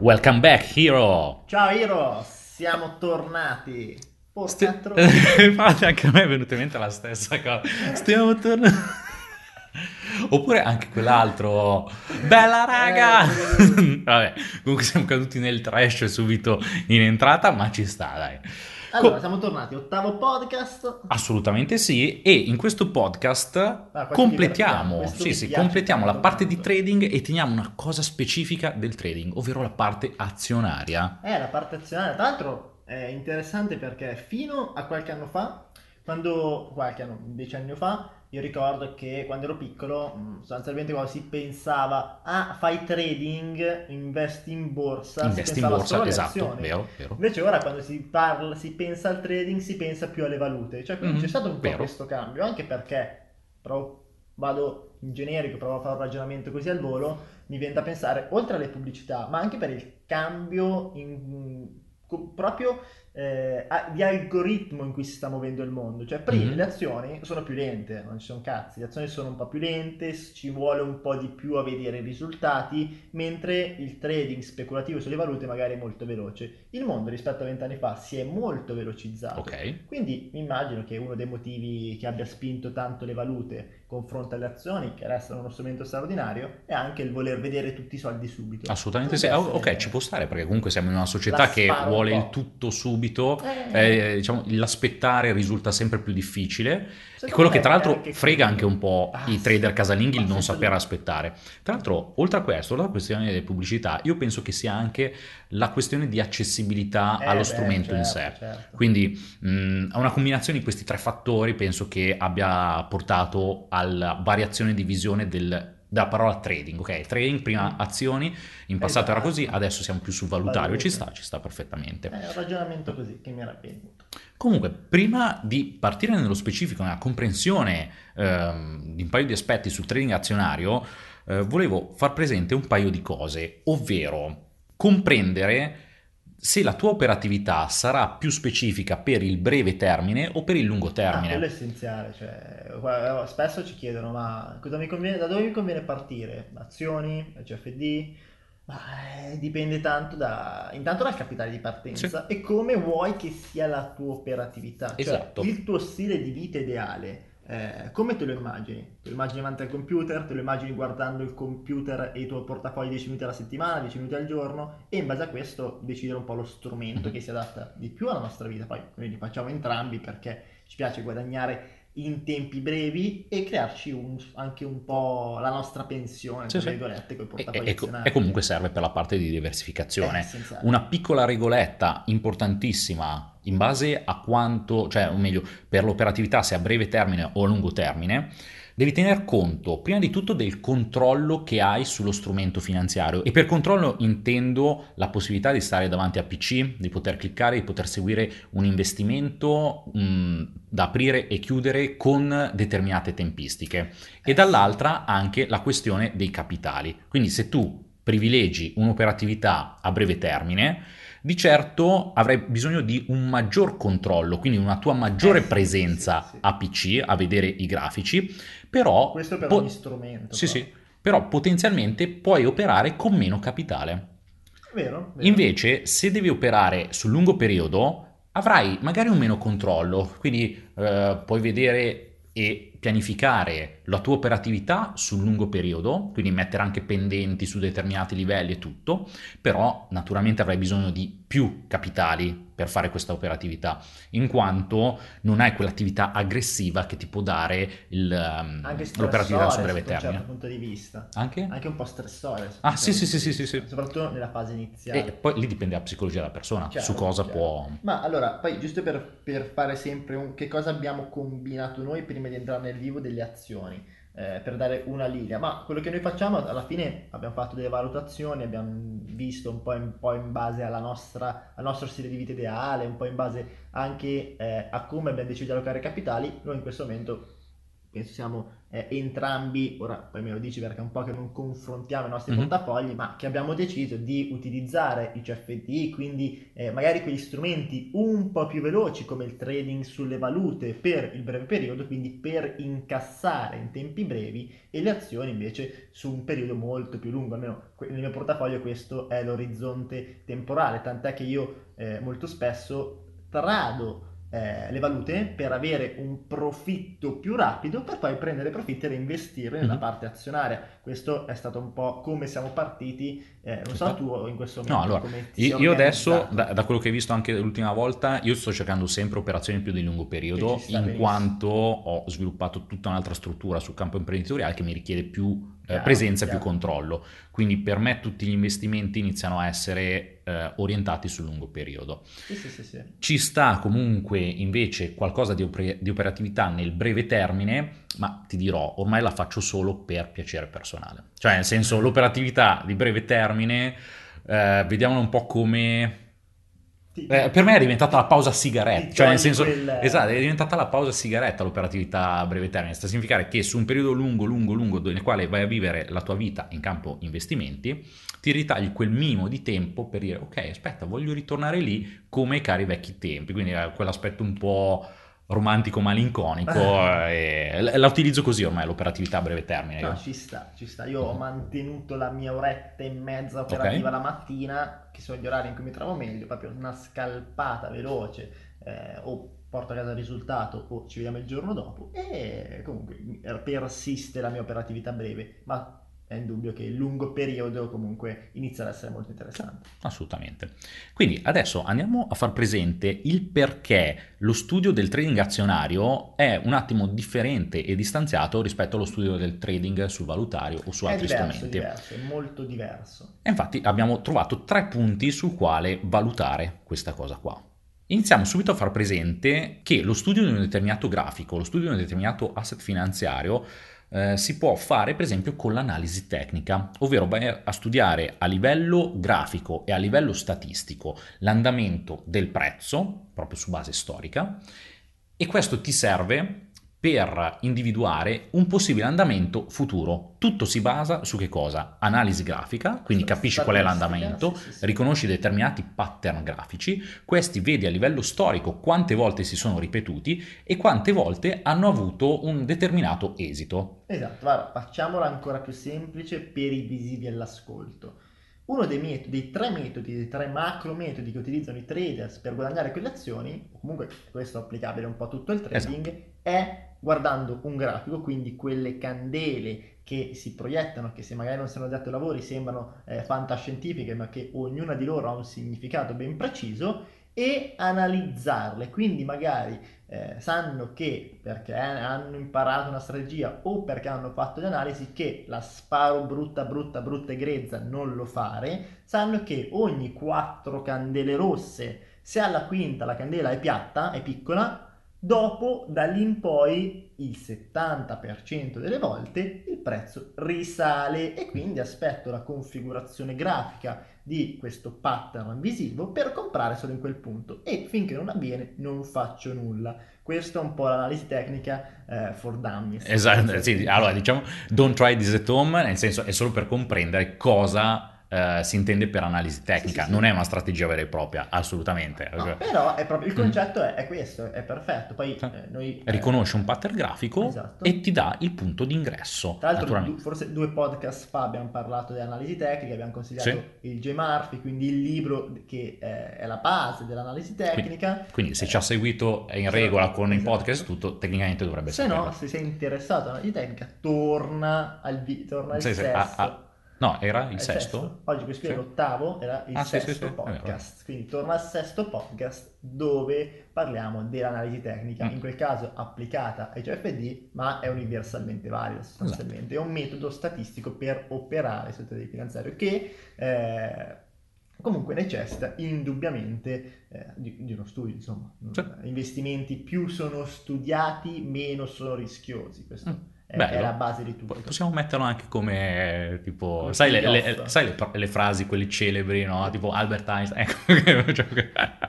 Welcome back, hero! Ciao Hiro, siamo tornati. Porca Sti- troia. Infatti anche a me è venuta in mente la stessa cosa. Stiamo tornando. Oppure anche quell'altro. Bella raga! Eh, Vabbè, comunque siamo caduti nel trash subito in entrata, ma ci sta, dai. Allora, Co- siamo tornati, ottavo podcast. Assolutamente sì, e in questo podcast Ah, completiamo, sì, sì, piace completiamo la parte di trading e teniamo una cosa specifica del trading, ovvero la parte azionaria. Eh, la parte azionaria. Tra l'altro è interessante perché fino a qualche anno fa, quando, qualche anno, dieci anni fa, io ricordo che quando ero piccolo, mh, sostanzialmente quando si pensava, ah, fai trading, investi in borsa, Investi in borsa, esatto, vero, vero. Invece ora quando si parla, si pensa al trading, si pensa più alle valute. Cioè, quindi Mhm, c'è stato un po' vero. questo cambio, anche perché provo- vado in generico, provo a fare un ragionamento così al volo, mi viene da pensare, oltre alle pubblicità, ma anche per il cambio in- co- proprio eh, a- di algoritmo in cui si sta muovendo il mondo. Cioè, prima Mhm. le azioni sono più lente, non ci sono cazzi, le azioni sono un po' più lente, ci vuole un po' di più a vedere i risultati, mentre il trading speculativo sulle valute magari è molto veloce. Il mondo rispetto a vent'anni fa si è molto velocizzato. Ok. Quindi mi immagino che uno dei motivi che abbia spinto tanto le valute confronto alle azioni, che restano uno strumento straordinario, è anche il voler vedere tutti i soldi subito. Assolutamente sì. Ah, Ok, essere- ci può stare perché comunque siamo in una società che vuole il tutto subito. Eh, eh, diciamo, l'aspettare risulta sempre più difficile. E secondo quello che tra l'altro anche frega anche un po' Ah, i trader casalinghi il non saper aspettare. Tra l'altro, oltre a questo, alla questione delle pubblicità, io penso che sia anche la questione di accessibilità Eh, allo beh, strumento in sé. certo, certo. Quindi mh, a una combinazione di questi tre fattori penso che abbia portato alla variazione di visione del- della parola trading. Ok, trading, prima azioni, in passato era Esatto. così, adesso siamo più sul valutario, ci sta, ci sta perfettamente. È un ragionamento così che mi era venuto. Comunque, prima di partire nello specifico, nella comprensione ehm, di un paio di aspetti sul trading azionario, eh, volevo far presente un paio di cose, ovvero comprendere se la tua operatività sarà più specifica per il breve termine o per il lungo Ah, termine. quello è essenziale, cioè, guarda, spesso ci chiedono ma cosa mi conviene, da dove mi conviene partire? Azioni, CFD? Ma eh, dipende tanto da, intanto dal capitale di partenza e come vuoi che sia la tua operatività, cioè Esatto. il tuo stile di vita ideale. Eh, come te lo immagini? Te lo immagini davanti al computer? Te lo immagini guardando il computer e i tuoi portafogli 10 minuti alla settimana, 10 minuti al giorno? E in base a questo decidere un po' lo strumento Mhm. che si adatta di più alla nostra vita. Poi noi li facciamo entrambi perché ci piace guadagnare in tempi brevi e crearci un- anche un po' la nostra pensione, Sì, tra sì. virgolette, con i E, e- azionari. e comunque serve per la parte di diversificazione. essenziale. Una piccola regoletta importantissima in base a quanto, cioè, o meglio, per l'operatività, se a breve termine o a lungo termine, devi tener conto prima di tutto del controllo che hai sullo strumento finanziario. E per controllo intendo la possibilità di stare davanti a PC, di poter cliccare, di poter seguire un investimento mh, da aprire e chiudere con determinate tempistiche. E dall'altra anche la questione dei capitali. Quindi se tu privilegi un'operatività a breve termine, di certo avrai bisogno di un maggior controllo, quindi una tua maggiore Eh, sì, presenza sì, sì. a PC, a vedere i grafici, però, Questo per po- ogni strumento. sì, però. sì, però potenzialmente puoi operare con meno capitale. Vero? vero. Invece, se devi operare sul lungo periodo, avrai magari un meno controllo, quindi eh, puoi vedere e pianificare la tua operatività sul lungo periodo, quindi mettere anche pendenti su determinati livelli e tutto, però naturalmente avrai bisogno di più capitali per fare questa operatività, in quanto non hai quell'attività aggressiva che ti può dare il, ehm, l'operatività su stressore breve sotto un termine. certo punto di vista. Anche? Anche un po' stressore. Ah, sì, sì, sì, sì, sì, sì. Soprattutto nella fase iniziale. E poi lì dipende dalla psicologia della persona, Certo, su cosa certo. può... Ma allora, poi giusto per, per fare sempre un, che cosa abbiamo combinato noi prima di entrare nel vivo delle azioni, eh, per dare una linea, ma quello che noi facciamo alla fine abbiamo fatto delle valutazioni, abbiamo visto un po' in, po' in base nostra, al nostro stile di vita ideale, un po' in base anche eh, a come abbiamo deciso di allocare capitali, noi in questo momento penso siamo eh, entrambi, ora poi me lo dici perché è un po' che non confrontiamo i nostri Mhm. portafogli, ma che abbiamo deciso di utilizzare i CFD, quindi eh, magari quegli strumenti un po' più veloci come il trading sulle valute per il breve periodo, quindi per incassare in tempi brevi e le azioni invece su un periodo molto più lungo, almeno nel mio portafoglio questo è l'orizzonte temporale, tant'è che io eh, molto spesso trado eh, le valute per avere un profitto più rapido per poi prendere profitti e reinvestirli nella Mhm. parte azionaria. Questo è stato un po' come siamo partiti, eh, non so tu in questo momento No, allora, io io adesso, da, da quello che hai visto anche l'ultima volta, io sto cercando sempre operazioni più di lungo periodo, in benissimo. quanto ho sviluppato tutta un'altra struttura sul campo imprenditoriale che mi richiede più Chiaro, presenza chiaro. più controllo. Quindi per me tutti gli investimenti iniziano a essere eh, orientati sul lungo periodo. Sì, sì, sì. Ci sta comunque invece qualcosa di, opre- di operatività nel breve termine, ma ti dirò, ormai la faccio solo per piacere personale. Cioè, nel senso, l'operatività di breve termine, eh, vediamola un po' come... Eh, per me è diventata la pausa sigaretta, cioè nel senso, quel- esatto, è diventata la pausa sigaretta l'operatività a breve termine, sta a significare che su un periodo lungo, lungo, lungo, nel quale vai a vivere la tua vita in campo investimenti, ti ritagli quel minimo di tempo per dire, ok, aspetta, voglio ritornare lì come ai cari vecchi tempi, quindi eh, quell'aspetto un po' romantico, malinconico, eh, la utilizzo così ormai l'operatività a breve termine. No, io. ci sta, ci sta. Io ho mantenuto la mia oretta e mezza operativa Ok. la mattina, che sono gli orari in cui mi trovo meglio, proprio una scalpata veloce, eh, o porto a casa il risultato o ci vediamo il giorno dopo e comunque persiste la mia operatività breve, ma è indubbio che il lungo periodo comunque inizia ad essere molto interessante. Assolutamente. Quindi adesso andiamo a far presente il perché lo studio del trading azionario è un attimo differente e distanziato rispetto allo studio del trading sul valutario o su È altri diverso, è strumenti. diverso, è molto diverso. E infatti abbiamo trovato tre punti sul quale valutare questa cosa qua. Iniziamo subito a far presente che lo studio di un determinato grafico, lo studio di un determinato asset finanziario eh, si può fare per esempio con l'analisi tecnica, ovvero vai a studiare a livello grafico e a livello statistico l'andamento del prezzo, proprio su base storica, e questo ti serve per individuare un possibile andamento futuro. Tutto si basa su che cosa? Analisi grafica, quindi capisci qual è l'andamento, riconosci determinati pattern grafici, questi vedi a livello storico quante volte si sono ripetuti e quante volte hanno avuto un determinato esito. Esatto, guarda, facciamola ancora più semplice per i visivi all'ascolto. Uno dei metodi, dei tre metodi, dei tre macro metodi che utilizzano i traders per guadagnare quelle azioni, comunque questo è applicabile un po' a tutto il trading, è guardando un grafico, quindi quelle candele che si proiettano, che se magari non sono dati ai lavori sembrano eh, fantascientifiche, ma che ognuna di loro ha un significato ben preciso, e analizzarle. Quindi magari eh, sanno che perché hanno imparato una strategia o perché hanno fatto le analisi che la sparo brutta, brutta, brutta e grezza non lo fare, sanno che ogni quattro candele rosse, se alla quinta la candela è piatta, è piccola, dopo da lì in poi il 70% delle volte il prezzo risale e quindi aspetto la configurazione grafica di questo pattern visivo per comprare solo in quel punto e finché non avviene non faccio nulla. Questa è un po' l'analisi tecnica eh, for dummies. Esatto, sì, allora diciamo don't try this at home, nel senso è solo per comprendere cosa eh, si intende per analisi tecnica, sì, sì. non è una strategia vera e propria, assolutamente. No, però è proprio, il Mm. concetto è, è questo, è perfetto. Poi Sì. eh, noi eh, riconosce un pattern grafico Esatto. e ti dà il punto di ingresso. Tra l'altro, du- forse due podcast fa abbiamo parlato di analisi tecnica, abbiamo consigliato Sì. il J. Murphy, quindi il libro che eh, è la base dell'analisi tecnica. Quindi se Eh, ci ha seguito è in se- regola con il esatto. podcast tutto, tecnicamente dovrebbe Se saperlo. no, se sei interessato all'analisi tecnica, torna al, vi- torna al Sì, sì, sesto. ah, ah, no, era il È sesto? Oggi questo qui è Sì. l'ottavo, era il Ah, sesto sì, sì, è podcast. Quindi torna al sesto podcast dove parliamo dell'analisi tecnica, Mm. in quel caso applicata ai CFD, ma è universalmente valida sostanzialmente. Esatto. È un metodo statistico per operare sul trading finanziario che eh, comunque necessita indubbiamente eh, di, di uno studio, insomma. Investimenti più sono studiati, meno sono rischiosi. Questo Mm. È, è la base di tutto. Possiamo metterlo anche come tipo, come sai, le, le, sai le, le, frasi, quelle celebri, no? Tipo Albert Einstein.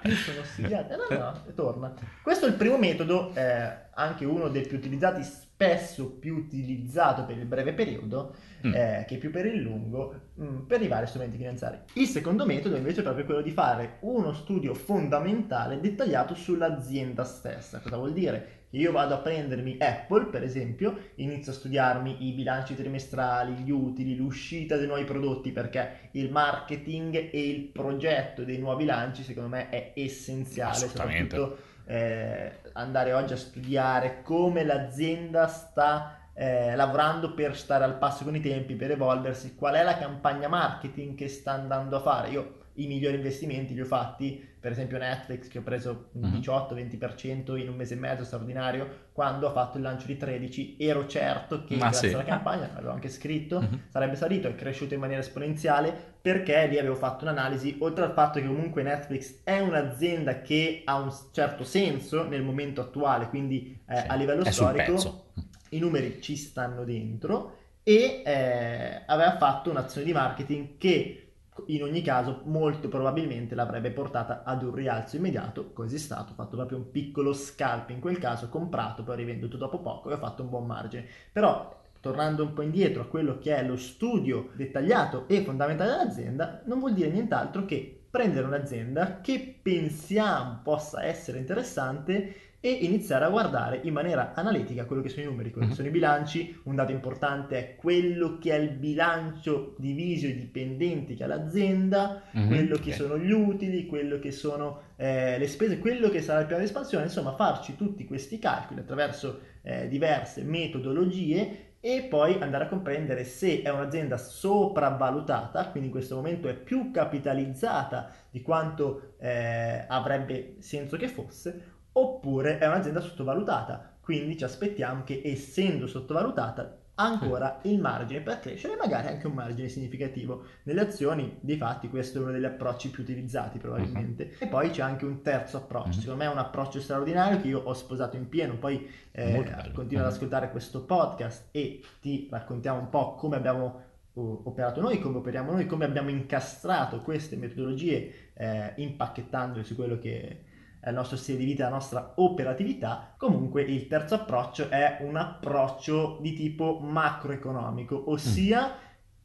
Ecco, sono studiate. No, no, torna. Questo è il primo metodo, eh, anche uno dei più utilizzati, spesso più utilizzato per il breve periodo, mm. eh, che più per il lungo, mh, mm, per i vari strumenti finanziari. Il secondo metodo invece è proprio quello di fare uno studio fondamentale dettagliato sull'azienda stessa. Cosa vuol dire? Io vado a prendermi Apple, per esempio, inizio a studiarmi i bilanci trimestrali, gli utili, l'uscita dei nuovi prodotti, perché il marketing e il progetto dei nuovi lanci, secondo me, è essenziale. Soprattutto eh, andare oggi a studiare come l'azienda sta eh, lavorando per stare al passo con i tempi, per evolversi, qual è la campagna marketing che sta andando a fare. Io i migliori investimenti li ho fatti, per esempio Netflix che ho preso un 18-20% in un mese e mezzo straordinario, quando ho fatto il lancio di 13 ero certo che Ma grazie sì. alla campagna, l'avevo anche scritto, uh-huh. sarebbe salito e cresciuto in maniera esponenziale perché lì avevo fatto un'analisi, oltre al fatto che comunque Netflix è un'azienda che ha un certo senso nel momento attuale, quindi eh, sì, a livello storico i numeri ci stanno dentro e eh, aveva fatto un'azione di marketing che in ogni caso molto probabilmente l'avrebbe portata ad un rialzo immediato, così è stato, ho fatto proprio un piccolo scalp in quel caso, comprato, poi rivenduto dopo poco e ho fatto un buon margine. Però tornando un po' indietro a quello che è lo studio dettagliato e fondamentale dell'azienda, non vuol dire nient'altro che prendere un'azienda che pensiamo possa essere interessante e iniziare a guardare in maniera analitica quello che sono i numeri, quelli che mhm. sono i bilanci. Un dato importante è quello che è il bilancio diviso i dipendenti che ha l'azienda, mm-hmm. quello che okay. sono gli utili, quello che sono eh, le spese, quello che sarà il piano di espansione, insomma farci tutti questi calcoli attraverso eh, diverse metodologie e poi andare a comprendere se è un'azienda sopravvalutata, quindi in questo momento è più capitalizzata di quanto eh, avrebbe senso che fosse, oppure è un'azienda sottovalutata, quindi ci aspettiamo che essendo sottovalutata ancora il margine per crescere e magari anche un margine significativo. Nelle azioni, di fatti, questo è uno degli approcci più utilizzati probabilmente. Uh-huh. E poi c'è anche un terzo approccio, uh-huh. secondo me è un approccio straordinario che io ho sposato in pieno, poi eh, continuo ad ascoltare questo podcast e ti raccontiamo un po' come abbiamo operato noi, come operiamo noi, come abbiamo incastrato queste metodologie eh, impacchettandole su quello che il nostro stile di vita, la nostra operatività. Comunque il terzo approccio è un approccio di tipo macroeconomico, ossia mm.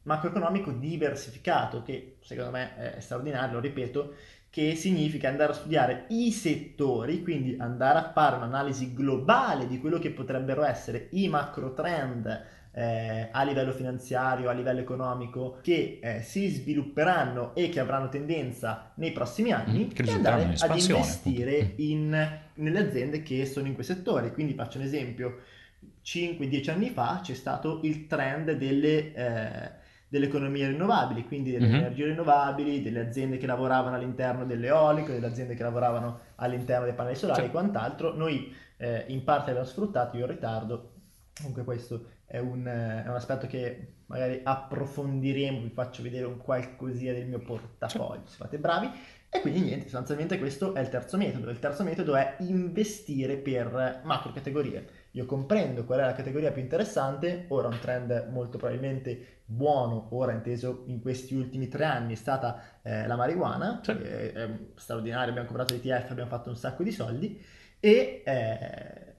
macroeconomico diversificato, che secondo me è straordinario, lo ripeto, che significa andare a studiare i settori, quindi andare a fare un'analisi globale di quello che potrebbero essere i macro trend eh, a livello finanziario, a livello economico, che eh, si svilupperanno e che avranno tendenza nei prossimi anni, mm, e andare ad investire in, nelle aziende che sono in quei settori. Quindi faccio un esempio, 5-10 anni fa c'è stato il trend delle... Eh, delle economie rinnovabili, quindi delle mm-hmm. energie rinnovabili, delle aziende che lavoravano all'interno dell'eolico, delle aziende che lavoravano all'interno dei pannelli solari e quant'altro. Noi eh, in parte abbiamo sfruttato, io in ritardo, comunque questo è un, è un, aspetto che magari approfondiremo, vi faccio vedere un qualcosina del mio portafoglio, se fate bravi. E quindi niente, sostanzialmente questo è il terzo metodo. Il terzo metodo è investire per macro categorie. Io comprendo qual è la categoria più interessante, ora un trend molto probabilmente buono, ora inteso in questi ultimi tre anni, è stata eh, la marijuana, sì. è, è straordinario, abbiamo comprato l'ETF, abbiamo fatto un sacco di soldi e... Eh,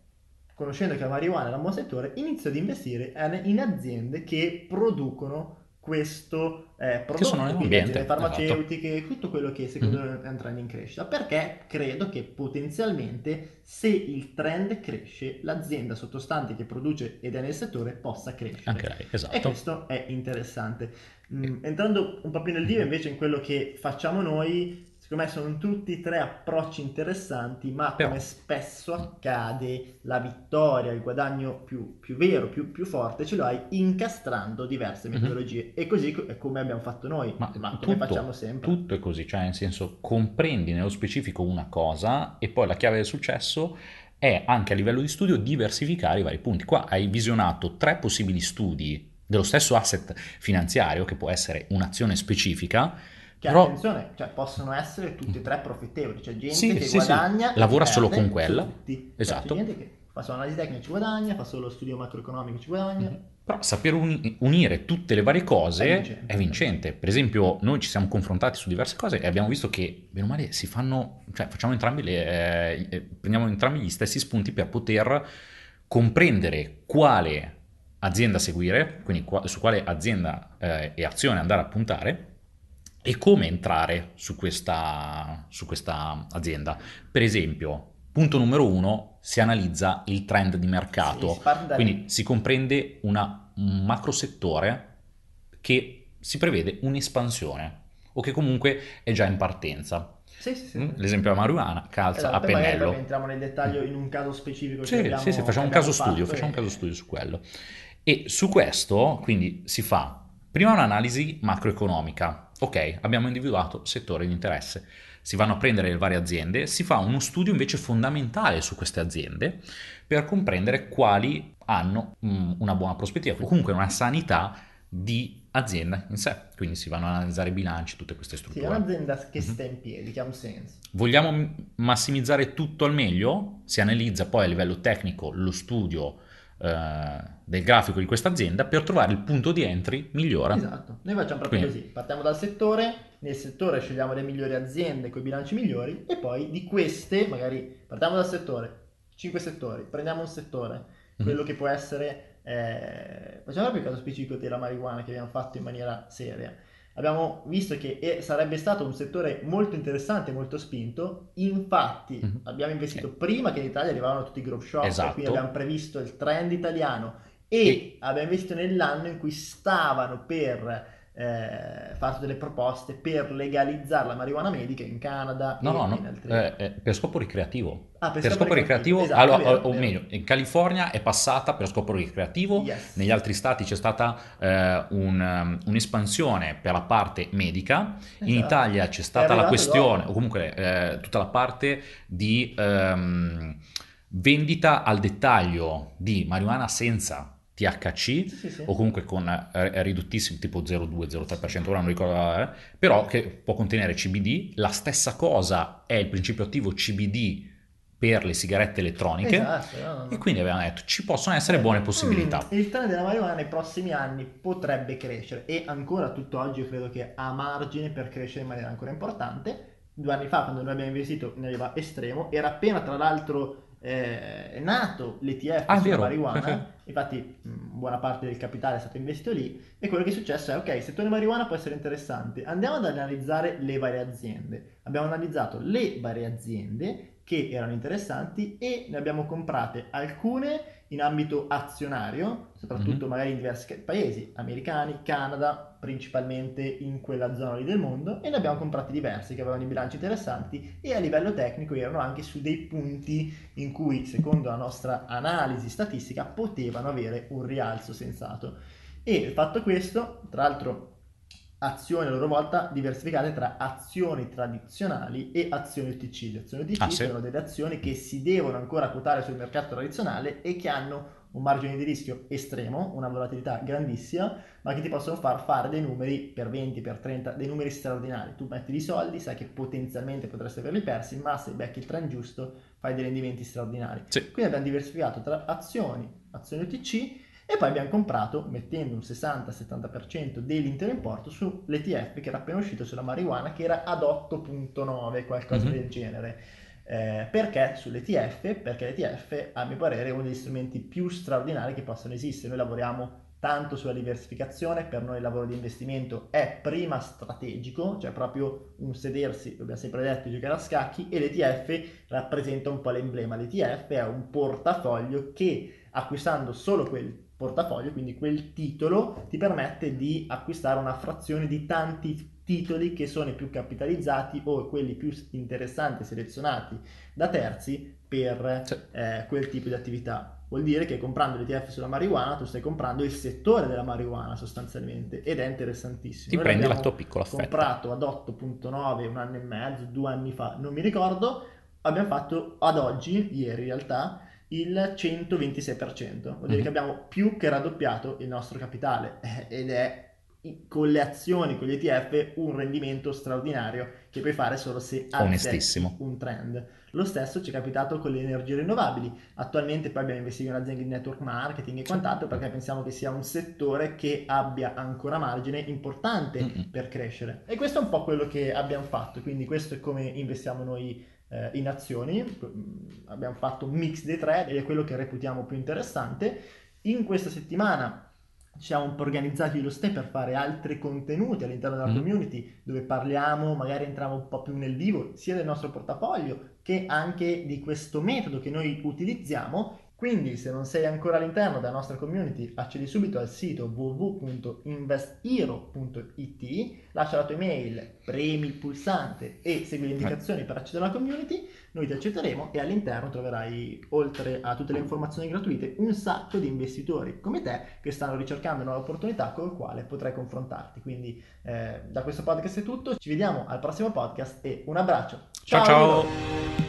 conoscendo che la marijuana era un buon settore, inizio ad investire in aziende che producono questo eh, prodotto, che sono nell'ambiente, farmaceutiche, esatto. tutto quello che secondo mm-hmm. me mm-hmm. andrà in crescita, perché credo che potenzialmente se il trend cresce, l'azienda sottostante che produce ed è nel settore possa crescere. Anche lei, esatto. E questo è interessante. Mm, entrando un po' più nel vivo invece in quello che facciamo noi, secondo me sono tutti tre approcci interessanti, ma Però... come spesso accade, la vittoria, il guadagno più, più vero, più, più, forte ce lo hai incastrando diverse mhm. metodologie. Mm-hmm. E così è come abbiamo fatto noi, ma, ma tutto, come facciamo sempre. Tutto è così, cioè nel senso comprendi nello specifico una cosa e poi la chiave del successo è anche a livello di studio diversificare i vari punti. Qua hai visionato tre possibili studi dello stesso asset finanziario, che può essere un'azione specifica, che Però... attenzione, cioè, possono essere tutti e tre profittevoli, c'è gente sì, che sì, guadagna sì. lavora solo con quella. Tutti. Esatto. C'è gente che fa solo analisi tecnica ci guadagna, fa solo studio macroeconomico ci guadagna. Mm-hmm. Però saper uni- unire tutte le varie cose è vincente. è vincente. Per esempio, noi ci siamo confrontati su diverse cose e abbiamo visto che, bene o male, si fanno, cioè facciamo entrambi le, eh, eh prendiamo entrambi gli stessi spunti per poter comprendere quale azienda seguire, quindi qua, su quale azienda eh, e azione andare a puntare e come entrare su questa, su questa azienda. Per esempio, punto numero uno, si analizza il trend di mercato, sì, si quindi si comprende una, un macro settore che si prevede un'espansione o che comunque è già in partenza. Sì, sì, sì. Mm? L'esempio della marijuana calza esatto, a pennello. entriamo nel dettaglio in un caso specifico. Sì, abbiamo, sì, sì, facciamo un caso studio, facciamo e... un caso studio su quello. E su questo, quindi, si fa prima un'analisi macroeconomica. Ok, abbiamo individuato settori di interesse. Si vanno a prendere le varie aziende, si fa uno studio invece fondamentale su queste aziende per comprendere quali hanno mm, una buona prospettiva, comunque una sanità di azienda in sé, quindi si vanno a analizzare i bilanci, tutte queste strutture. Sì, è un'azienda che mm-hmm. sta in piedi, che ha un senso. Vogliamo massimizzare tutto al meglio? Si analizza poi a livello tecnico lo studio del grafico di questa azienda per trovare il punto di entry migliore. Esatto, noi facciamo proprio Quindi. così, partiamo dal settore, nel settore scegliamo le migliori aziende con i bilanci migliori e poi di queste, magari partiamo dal settore, 5 settori, prendiamo un settore, quello mm-hmm. che può essere, eh, facciamo proprio il caso specifico della marijuana che abbiamo fatto in maniera seria abbiamo visto che sarebbe stato un settore molto interessante, molto spinto. Infatti, mm-hmm. abbiamo investito okay. prima che in Italia arrivavano tutti i growth shop, esatto. quindi abbiamo previsto il trend italiano e, e abbiamo visto nell'anno in cui stavano per eh, fatto delle proposte per legalizzare la marijuana medica in Canada no, no, no. altri eh, eh, per scopo ricreativo. Ah, per, per scopo, ricreativo, esatto, allora, vero, o, o meglio, in California è passata per scopo ricreativo, yes. negli altri stati c'è stata eh, un, um, un'espansione per la parte medica, esatto. in Italia c'è stata la questione, dopo. o comunque eh, tutta la parte di um, vendita al dettaglio di marijuana senza THC sì, sì. o comunque con eh, ridottissimo tipo 0,2-0,3%, ora non ricordo, eh, però che può contenere CBD. La stessa cosa è il principio attivo CBD per le sigarette elettroniche esatto, no, no. e quindi abbiamo detto ci possono essere buone possibilità. Il trend della marijuana nei prossimi anni potrebbe crescere e ancora tutt'oggi io credo che ha margine per crescere in maniera ancora importante. Due anni fa quando noi abbiamo investito in Arriva Estremo era appena tra l'altro eh, è nato l'ETF ah, sulla marijuana, infatti buona parte del capitale è stato investito lì e quello che è successo è ok, il settore marijuana può essere interessante, andiamo ad analizzare le varie aziende. Abbiamo analizzato le varie aziende che erano interessanti e ne abbiamo comprate alcune in ambito azionario, soprattutto mm-hmm. magari in diversi paesi, americani, Canada, principalmente in quella zona lì del mondo, e ne abbiamo comprati diversi che avevano i bilanci interessanti e a livello tecnico erano anche su dei punti in cui, secondo la nostra analisi statistica, potevano avere un rialzo sensato. E fatto questo, tra l'altro azioni a loro volta diversificate tra azioni tradizionali e azioni UTC. Le azioni UTC ah, sì. sono delle azioni che si devono ancora quotare sul mercato tradizionale e che hanno un margine di rischio estremo, una volatilità grandissima, ma che ti possono far fare dei numeri per 20, per 30, dei numeri straordinari. Tu metti di soldi, sai che potenzialmente potresti averli persi, ma se becchi il trend giusto fai dei rendimenti straordinari. Sì. Quindi abbiamo diversificato tra azioni, azioni UTC e poi abbiamo comprato, mettendo un 60-70% dell'intero importo sull'ETF che era appena uscito sulla marijuana, che era ad 8.9, qualcosa mm-hmm. del genere. Eh, perché sull'ETF? Perché l'ETF, a mio parere, è uno degli strumenti più straordinari che possono esistere. Noi lavoriamo tanto sulla diversificazione, per noi il lavoro di investimento è prima strategico, cioè proprio un sedersi, abbiamo sempre detto, giocare a scacchi e l'ETF rappresenta un po' l'emblema. L'ETF è un portafoglio che acquistando solo quel portafoglio, quindi quel titolo ti permette di acquistare una frazione di tanti titoli che sono i più capitalizzati o quelli più interessanti selezionati da terzi per eh, quel tipo di attività. Vuol dire che comprando l'ETF sulla marijuana tu stai comprando il settore della marijuana sostanzialmente ed è interessantissimo. Ti Noi prendi la tua piccola fetta. comprato ad 8.9 un anno e mezzo, due anni fa, non mi ricordo, abbiamo fatto ad oggi, ieri in realtà, il 126%, vuol dire mm-hmm. che abbiamo più che raddoppiato il nostro capitale ed è con le azioni, con gli ETF, un rendimento straordinario che puoi fare solo se accetti un trend. Lo stesso ci è capitato con le energie rinnovabili. Attualmente poi abbiamo investito in aziende di network marketing e quant'altro perché pensiamo che sia un settore che abbia ancora margine importante Mm-mm. per crescere. E questo è un po' quello che abbiamo fatto, quindi questo è come investiamo noi eh, in azioni. Abbiamo fatto un mix dei tre ed è quello che reputiamo più interessante. In questa settimana ci siamo un po' organizzati lo step per fare altri contenuti all'interno della mm. community dove parliamo, magari entriamo un po' più nel vivo sia del nostro portafoglio che anche di questo metodo che noi utilizziamo quindi se non sei ancora all'interno della nostra community, accedi subito al sito www.investhero.it, lascia la tua email, premi il pulsante e segui le indicazioni per accedere alla community, noi ti accetteremo e all'interno troverai, oltre a tutte le informazioni gratuite, un sacco di investitori come te che stanno ricercando nuove opportunità con le quali potrai confrontarti. Quindi eh, da questo podcast è tutto, ci vediamo al prossimo podcast e un abbraccio. ciao! ciao. ciao.